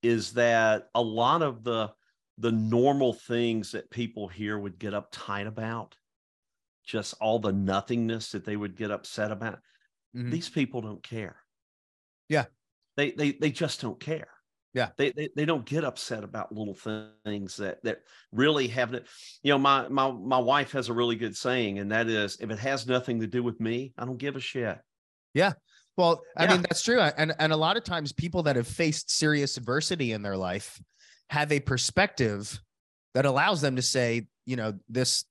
is that a lot of the the normal things that people here would get uptight about just all the nothingness that they would get upset about mm-hmm. these people don't care yeah they they they just don't care yeah. They, they they don't get upset about little things that that really haven't you know my my my wife has a really good saying and that is if it has nothing to do with me, I don't give a shit. Yeah. Well, I yeah. mean that's true and and a lot of times people that have faced serious adversity in their life have a perspective that allows them to say, you know, this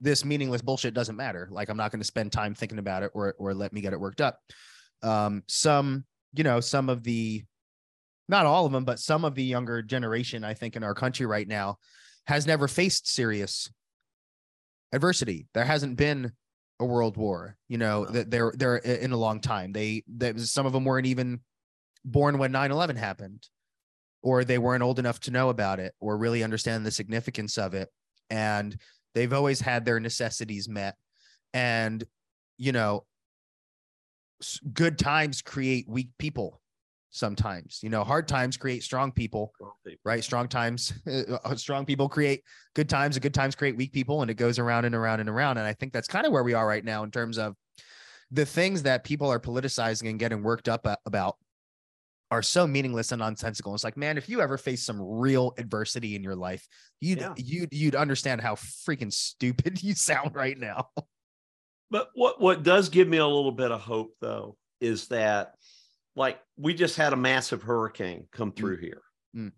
this meaningless bullshit doesn't matter. Like I'm not going to spend time thinking about it or or let me get it worked up. Um some, you know, some of the not all of them, but some of the younger generation, I think, in our country right now has never faced serious adversity. There hasn't been a world war, you know, uh-huh. that they're they're in a long time. They that some of them weren't even born when 9-11 happened, or they weren't old enough to know about it or really understand the significance of it. And they've always had their necessities met. And, you know, good times create weak people sometimes you know hard times create strong people, strong people. right strong times uh, strong people create good times and good times create weak people and it goes around and around and around and i think that's kind of where we are right now in terms of the things that people are politicizing and getting worked up about are so meaningless and nonsensical. It's like, man, if you ever face some real adversity in your life, you'd yeah. you'd you'd understand how freaking stupid you sound right now. But what what does give me a little bit of hope though is that like we just had a massive hurricane come mm. through mm. here. Mm.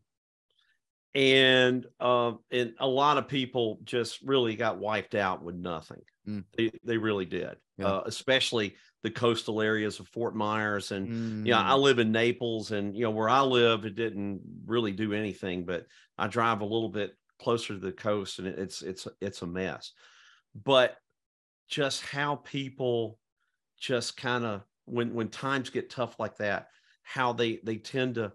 And uh, and a lot of people just really got wiped out with nothing. Mm. They they really did, yeah. uh, especially the coastal areas of Fort Myers and mm. yeah, I live in Naples, and you know where I live, it didn't really do anything, but I drive a little bit closer to the coast, and it's it's it's a mess. But just how people just kind of when when times get tough like that how they they tend to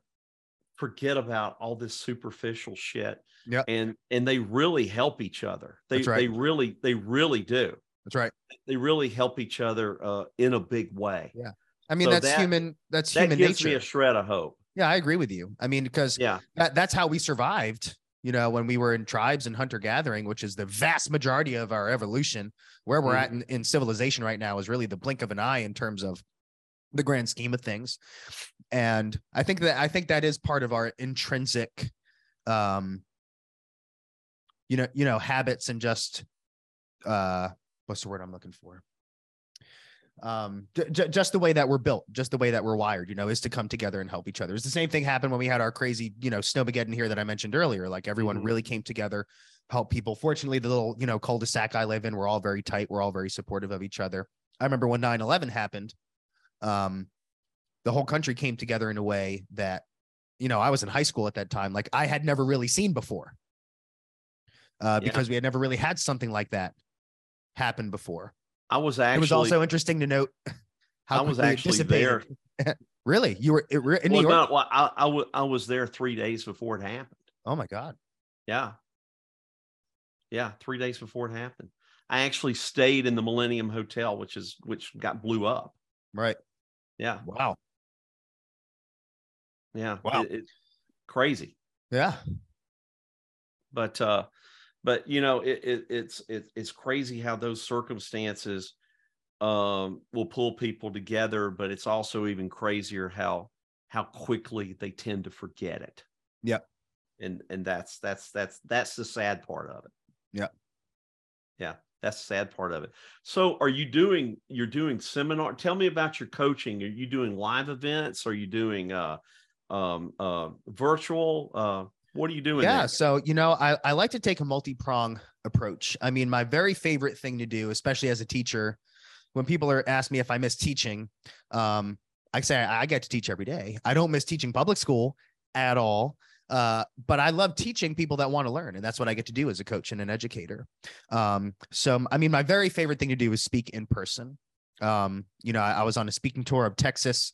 forget about all this superficial shit yeah and and they really help each other. They right. they really they really do. That's right. They really help each other uh in a big way. Yeah. I mean so that's that, human that's human gives nature me a shred of hope. Yeah i agree with you. I mean because yeah. that, that's how we survived you know, when we were in tribes and hunter gathering, which is the vast majority of our evolution, where we're mm. at in, in, civilization right now is really the blink of an eye in terms of the grand scheme of things. And I think that I think that is part of our intrinsic um you know, you know, habits and just uh what's the word I'm looking for? um j- just the way that we're built just the way that we're wired you know is to come together and help each other it's the same thing happened when we had our crazy you know snowmageddon here that i mentioned earlier like everyone mm-hmm. really came together help people fortunately the little you know cul-de-sac i live in we're all very tight we're all very supportive of each other i remember when 9-11 happened um, the whole country came together in a way that, you know, I was in high school at that time, like I had never really seen before, uh, yeah. because we had never really had something like that happen before. I was actually. It was also interesting to note how I was actually there. really, you were in well, New York? Well, I, I, w- I was there three days before it happened. Oh my god! Yeah, yeah, three days before it happened. I actually stayed in the Millennium Hotel, which is which got blew up. Right. Yeah. Wow. Yeah. Wow. It, it, crazy. Yeah. But uh, but you know, it, it it's it, it's crazy how those circumstances um will pull people together, but it's also even crazier how how quickly they tend to forget it. Yeah. And and that's that's that's that's the sad part of it. Yeah. Yeah. That's the sad part of it. So are you doing you're doing seminar? Tell me about your coaching. Are you doing live events? Are you doing uh um uh virtual uh What are you doing? Yeah. there? So, you know, I, I like to take a multi prong approach. I mean, my very favorite thing to do, especially as a teacher, when people are ask me if I miss teaching, um, I say I, I get to teach every day. I don't miss teaching public school at all. Uh, but I love teaching people that want to learn, and that's what I get to do as a coach and an educator. Um, so, I mean, my very favorite thing to do is speak in person. Um, you know, I, I was on a speaking tour of Texas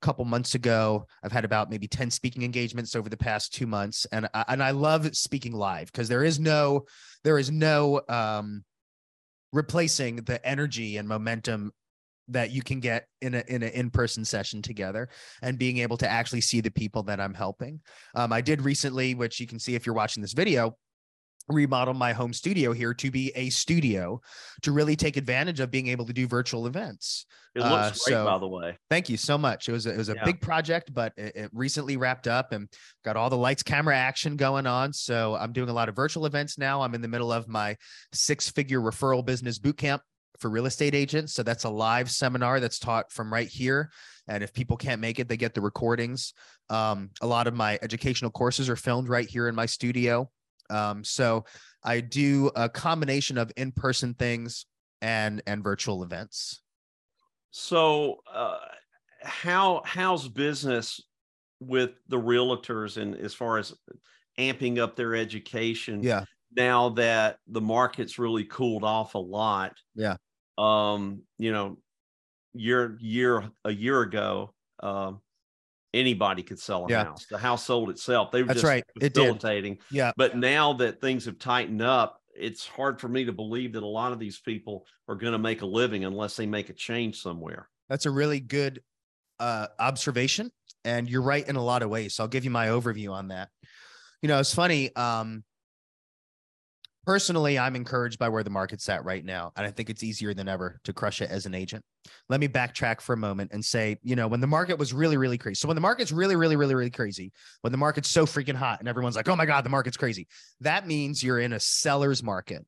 a couple months ago. I've had about maybe 10 speaking engagements over the past two months. And I, and I love speaking live because there is no, there is no, um, replacing the energy and momentum that you can get in a in an in-person session together and being able to actually see the people that I'm helping. Um, I did recently, which you can see if you're watching this video, remodel my home studio here to be a studio to really take advantage of being able to do virtual events. It looks Uh, great, so- by the way. Thank you so much. It was a, it was a Yeah. big project, but it, it recently wrapped up and got all the lights, camera action going on. So I'm doing a lot of virtual events now. I'm in the middle of my six figure referral business boot camp for real estate agents. So that's a live seminar that's taught from right here. And if people can't make it, they get the recordings. Um, a lot of my educational courses are filmed right here in my studio. Um, so I do a combination of in-person things and and virtual events. So, uh, how how's business with the realtors and as far as amping up their education? Yeah. Now that the market's really cooled off a lot. Yeah. Um, you know, year year a year ago, um, anybody could sell a Yeah. house. The house sold itself. They were That's just right. It facilitating. Yeah. But now that things have tightened up, it's hard for me to believe that a lot of these people are going to make a living unless they make a change somewhere. That's a really good uh, observation, and you're right in a lot of ways. So I'll give you my overview on that. You know, it's funny. Um, personally, I'm encouraged by where the market's at right now, and I think it's easier than ever to crush it as an agent. Let me backtrack for a moment and say, you know, when the market was really, really crazy. So when the market's really, really, really, really crazy, when the market's so freaking hot, and everyone's like, "Oh my god, the market's crazy," that means you're in a seller's market,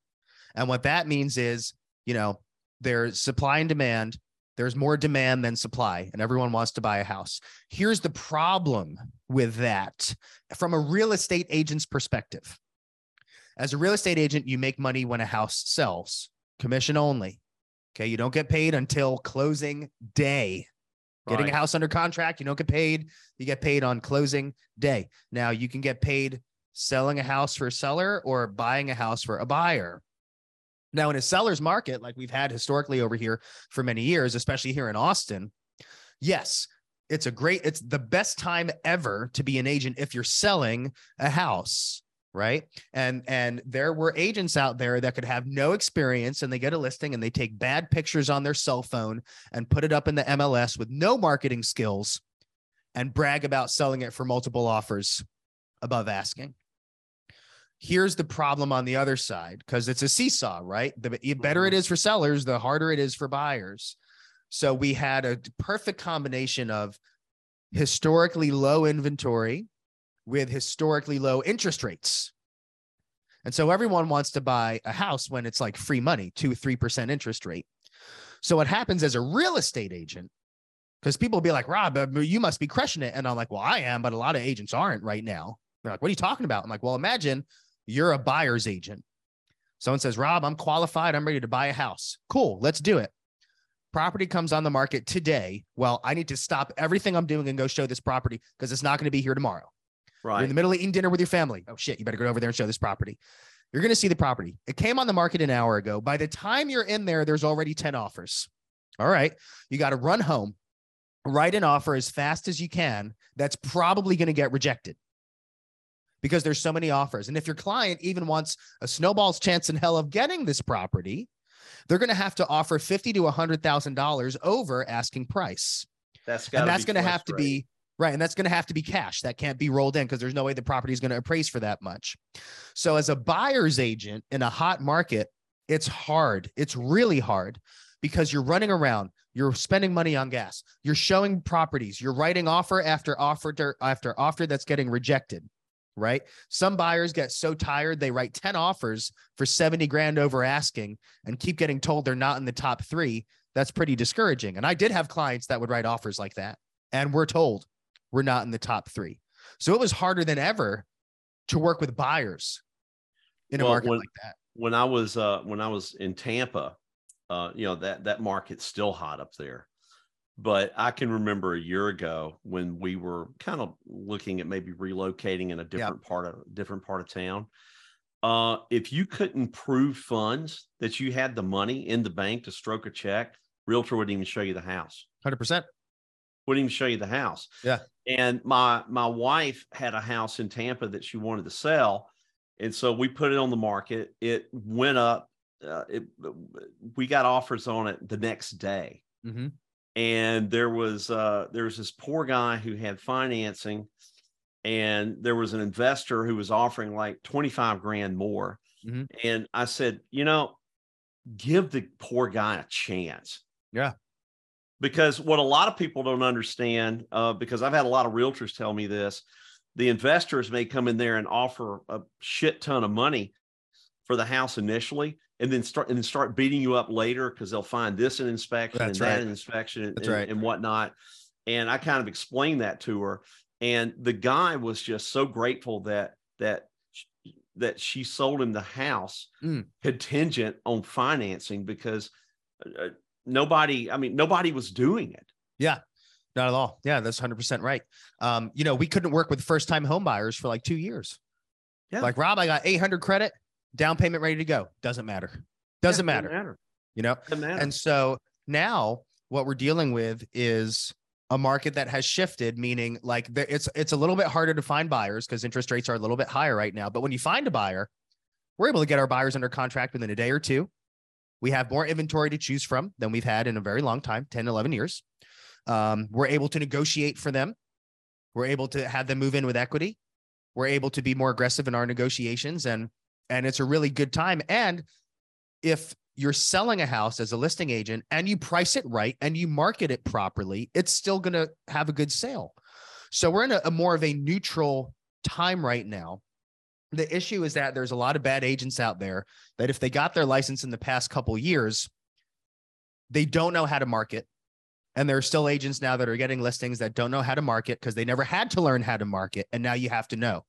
and what that means is, you know, there's supply and demand there's more demand than supply, and everyone wants to buy a house. Here's the problem with that from a real estate agent's perspective. As a real estate agent, you make money when a house sells, commission only. Okay. You don't get paid until closing day. Getting Right. a house under contract, you don't get paid. You get paid on closing day. Now, you can get paid selling a house for a seller or buying a house for a buyer. Now, in a seller's market, like we've had historically over here for many years, especially here in Austin, yes, it's a great, it's the best time ever to be an agent if you're selling a house. Right. And and there were agents out there that could have no experience and they get a listing and they take bad pictures on their cell phone and put it up in the MLS with no marketing skills and brag about selling it for multiple offers above asking here's the problem on the other side because it's a seesaw, right? The better it mm-hmm. is for sellers, the harder it is for buyers. So we had a perfect combination of historically low inventory with historically low interest rates. And so everyone wants to buy a house when it's like free money, two, 3% interest rate. So what happens as a real estate agent, because people be like, Rob, uh, you must be crushing it. And I'm like, well, I am, but a lot of agents aren't right now. They're like, what are you talking about? I'm like, well, imagine you're a buyer's agent. Someone says, Rob, I'm qualified. I'm ready to buy a house. Cool. Let's do it. Property comes on the market today. Well, I need to stop everything I'm doing and go show this property because it's not going to be here tomorrow. You're in the middle of eating dinner with your family. Oh shit, you better go over there and show this property. You're going to see the property. It came on the market an hour ago. By the time you're in there, there's already 10 offers. All right. You got to run home, write an offer as fast as you can. That's probably going to get rejected because there's so many offers. And if your client even wants a snowball's chance in hell of getting this property, they're going to have to offer fifty to hundred thousand dollars over asking price That's and that's going to have to be right and that's going to have to be cash. That can't be rolled in because there's no way the property is going to appraise for that much. So as a buyer's agent in a hot market it's hard. It's really hard because you're running around you're spending money on gas you're showing properties you're writing offer after offer after offer that's getting rejected right? Some buyers get so tired they write 10 offers for 70 grand over asking and keep getting told they're not in the top 3 that's pretty discouraging. And I did have clients that would write offers like that, and we're told we're not in the top three. So it was harder than ever to work with buyers in a Well, market when- like that? when I was uh when I was in Tampa, uh, you know, that that market's still hot up there. But I can remember a year ago when we were kind of looking at maybe relocating in a different part of different part of town. Uh, if you couldn't prove funds that you had the money in the bank to stroke a check, realtor wouldn't even show you the house. Hundred percent. Wouldn't even show you the house. Yeah. And my my wife had a house in Tampa that she wanted to sell, and so we put it on the market. It went up. Uh, it we got offers on it the next day, Mm-hmm. and there was uh, there was this poor guy who had financing, and there was an investor who was offering like twenty five grand more. Mhm. And I said, you know, give the poor guy a chance. Yeah. Because what a lot of people don't understand, uh, because I've had a lot of realtors tell me this, the investors may come in there and offer a shit ton of money for the house initially, and then start and then start beating you up later because they'll find this in inspection That's and that right. in inspection and, right. and whatnot. And I kind of explained that to her, and the guy was just so grateful that that that she sold him the house Mm. contingent on financing because uh, nobody, I mean, nobody was doing it. Yeah. Not at all. Yeah, that's hundred percent right. Um, you know, we couldn't work with first time home buyers for like two years. Yeah. Like Rob, I got 800 credit, down payment ready to go. Doesn't matter. Doesn't Yeah, matter. matter. You know, matter. And so now what we're dealing with is a market that has shifted, meaning like there, it's it's a little bit harder to find buyers because interest rates are a little bit higher right now. But when you find a buyer, we're able to get our buyers under contract within a day or two. We have more inventory to choose from than we've had in a very long time 10, 11 years. Um, we're able to negotiate for them. We're able to have them move in with equity. We're able to be more aggressive in our negotiations and and it's a really good time. And if you're selling a house as a listing agent and you price it right and you market it properly, it's still going to have a good sale. So we're in a, a more of a neutral time right now. The issue is that there's a lot of bad agents out there that if they got their license in the past couple years, they don't know how to market. And there are still agents now that are getting listings that don't know how to market because they never had to learn how to market. And now you have to know.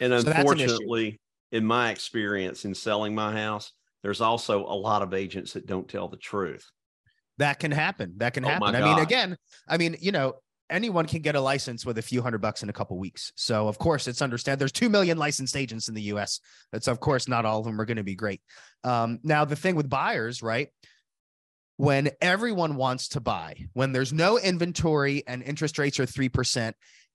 And So that's an unfortunately, in my experience in selling my house, there's also a lot of agents that don't tell the truth. That can happen. That can Oh happen. I mean, again, I mean, you know, anyone can get a license with a few hundred bucks in a couple weeks. So of course, it's understand. There's two million licensed agents in the U.S. That's of course not all of them are going to be great. Um, now the thing with buyers, right? When everyone wants to buy, when there's no inventory and interest rates are three percent,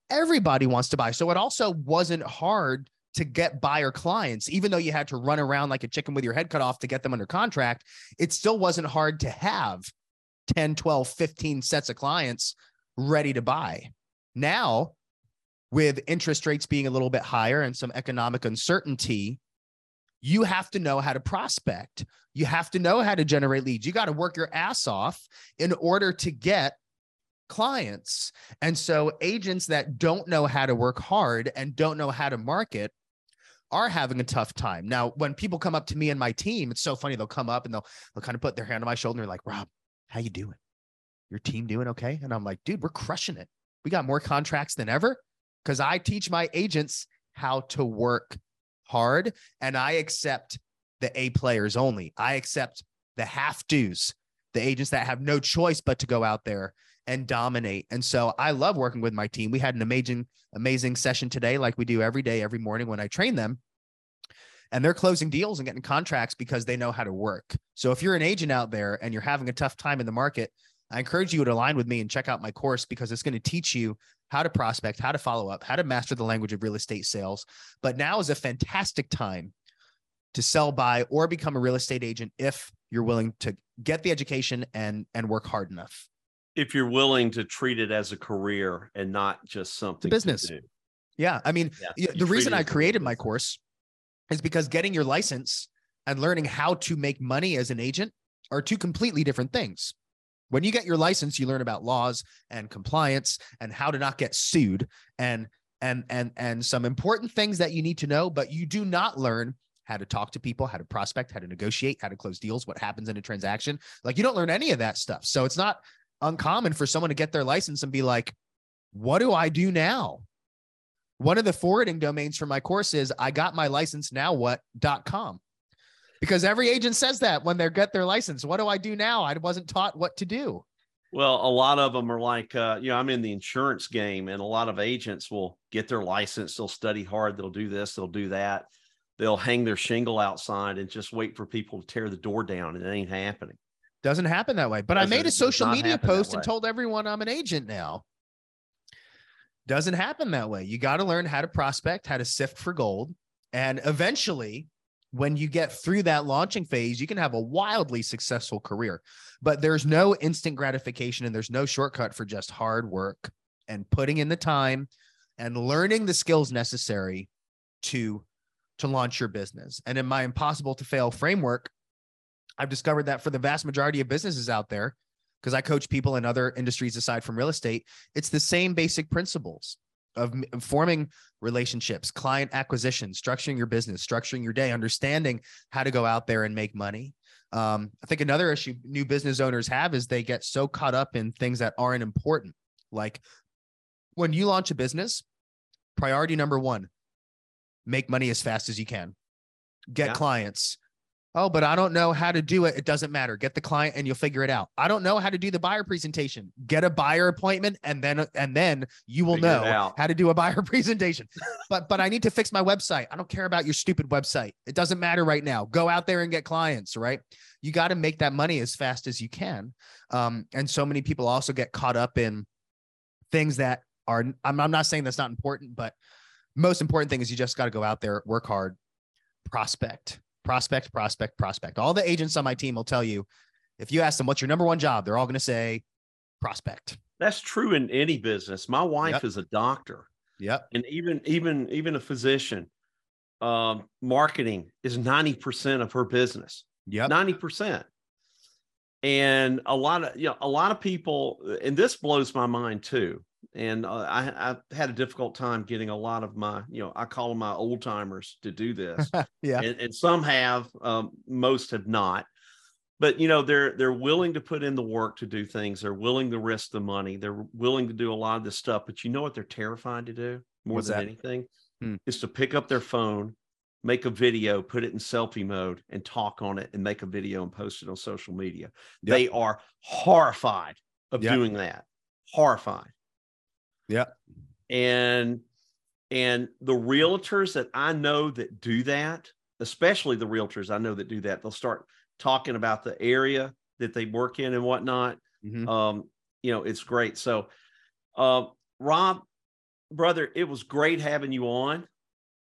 everybody wants to buy. So it also wasn't hard to get buyer clients, even though you had to run around like a chicken with your head cut off to get them under contract. It still wasn't hard to have 10, 12, 15 sets of clients ready to buy. Now, with interest rates being a little bit higher and some economic uncertainty, you have to know how to prospect. You have to know how to generate leads. You got to work your ass off in order to get clients. And so, agents that don't know how to work hard and don't know how to market are having a tough time. Now, when people come up to me and my team, it's so funny. They'll come up and they'll, they'll kind of put their hand on my shoulder and they're like, Rob, how you doing? Your team doing okay? And I'm like, dude, we're crushing it. We got more contracts than ever because I teach my agents how to work hard and I accept the A players only. I accept the half dues, the agents that have no choice but to go out there and dominate. And so I love working with my team. We had an amazing, amazing session today, like we do every day, every morning when I train them. And they're closing deals and getting contracts because they know how to work. So if you're an agent out there and you're having a tough time in the market, I encourage you to align with me and check out my course because it's going to teach you how to prospect, how to follow up, how to master the language of real estate sales. But now is a fantastic time to sell buy or become a real estate agent if you're willing to get the education and and work hard enough. If you're willing to treat it as a career and not just something business. Yeah, I mean, yeah, the reason I created my course is because getting your license and learning how to make money as an agent are two completely different things. When you get your license, you learn about laws and compliance and how to not get sued and and and and some important things that you need to know, but you do not learn how to talk to people, how to prospect, how to negotiate, how to close deals, what happens in a transaction. Like you don't learn any of that stuff. So it's not uncommon for someone to get their license and be like, "What do I do now?" One of the forwarding domains for my course is I got my license now what.com. Because every agent says that when they get their license. What do I do now? I wasn't taught what to do. Well, a lot of them are like, uh, you know, I'm in the insurance game, and a lot of agents will get their license. They'll study hard. They'll do this. They'll do that. They'll hang their shingle outside and just wait for people to tear the door down, and it ain't happening. Doesn't happen that way. But Doesn't- I made a social media post and told everyone I'm an agent now. Doesn't happen that way. You got to learn how to prospect, how to sift for gold. And eventually, when you get through that launching phase, you can have a wildly successful career. But there's no instant gratification and there's no shortcut for just hard work and putting in the time and learning the skills necessary to to launch your business. And in my impossible to fail framework, I've discovered that for the vast majority of businesses out there, because I coach people in other industries aside from real estate, it's the same basic principles of forming relationships, client acquisition, structuring your business, structuring your day, understanding how to go out there and make money. Um, I think another issue new business owners have is they get so caught up in things that aren't important. Like when you launch a business, priority number one, make money as fast as you can, get Yeah. clients. Oh, but I don't know how to do it. It doesn't matter. Get the client and you'll figure it out. I don't know how to do the buyer presentation. Get a buyer appointment and then and then you will Figure know how to do a buyer presentation. but but I need to fix my website. I don't care about your stupid website. It doesn't matter right now. Go out there and get clients, right? You got to make that money as fast as you can. Um, and so many people also get caught up in things that are I'm, I'm not saying that's not important, but most important thing is you just got to go out there, work hard, prospect, prospect, prospect, prospect. All the agents on my team will tell you if you ask them what's your number one job, they're all going to say prospect. That's true in any business. My wife Yep. is a doctor, Yep. and even even even a physician. Um, marketing is ninety percent of her business. Yep. Ninety percent. And a lot of you know a lot of people, and this blows my mind too. And uh, I, I had a difficult time getting a lot of my, you know, I call them my old timers to do this. Yeah. and, and some have, um, most have not. But you know, they're they're willing to put in the work to do things. They're willing to risk the money. They're willing to do a lot of this stuff. But you know what they're terrified to do more What's than that? anything Hmm. is to pick up their phone, make a video, put it in selfie mode, and talk on it, and make a video and post it on social media. Yep. They are horrified of Yep. doing that. Horrified. Yep. And and the realtors that I know that do that, especially the realtors I know that do that, they'll start talking about the area that they work in and whatnot. Mhm. Um, you know, it's great. So, uh, Rob, brother, it was great having you on.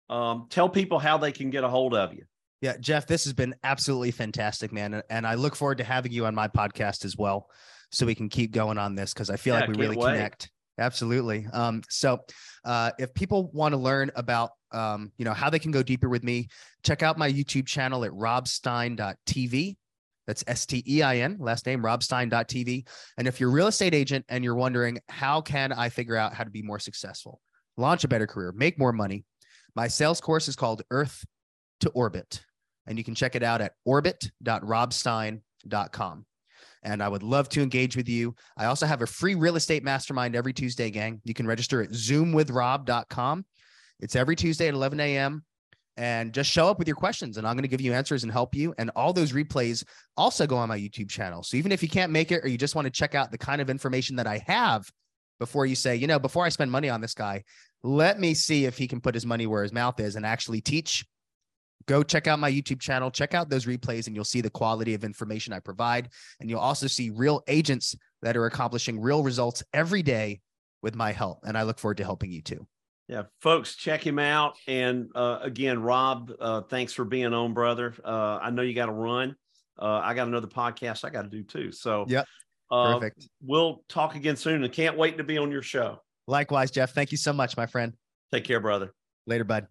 Um, tell people how they can get a hold of you. Yeah, Jeff, this has been absolutely fantastic, man. And- And I look forward to having you on my podcast as well. So we can keep going on this because I feel Yeah, like we really wait. connect. Absolutely. Um, so uh, if people want to learn about um, you know, how they can go deeper with me, check out my YouTube channel at robstein.tv. That's S-T-E-I-N, last name, robstein.tv. And if you're a real estate agent and you're wondering, how can I figure out how to be more successful, launch a better career, make more money? My sales course is called Earth to Orbit and you can check it out at orbit.robstein.com. And I would love to engage with you. I also have a free real estate mastermind every Tuesday, gang. You can register at zoomwithrob.com. It's every Tuesday at 11 a.m. And just show up with your questions, and I'm going to give you answers and help you. And all those replays also go on my YouTube channel. So even if you can't make it or you just want to check out the kind of information that I have before you say, you know, before I spend money on this guy, let me see if he can put his money where his mouth is and actually teach go check out my YouTube channel, check out those replays, and you'll see the quality of information I provide. And you'll also see real agents that are accomplishing real results every day with my help. And I look forward to helping you too. Yeah, folks, check him out. And uh, again, Rob, uh, thanks for being on, brother. Uh, I know you got to run. Uh, I got another podcast I got to do too. So, yeah, uh, Perfect. we'll talk again soon and can't wait to be on your show. Likewise, Jeff. Thank you so much, my friend. Take care, brother. Later, bud.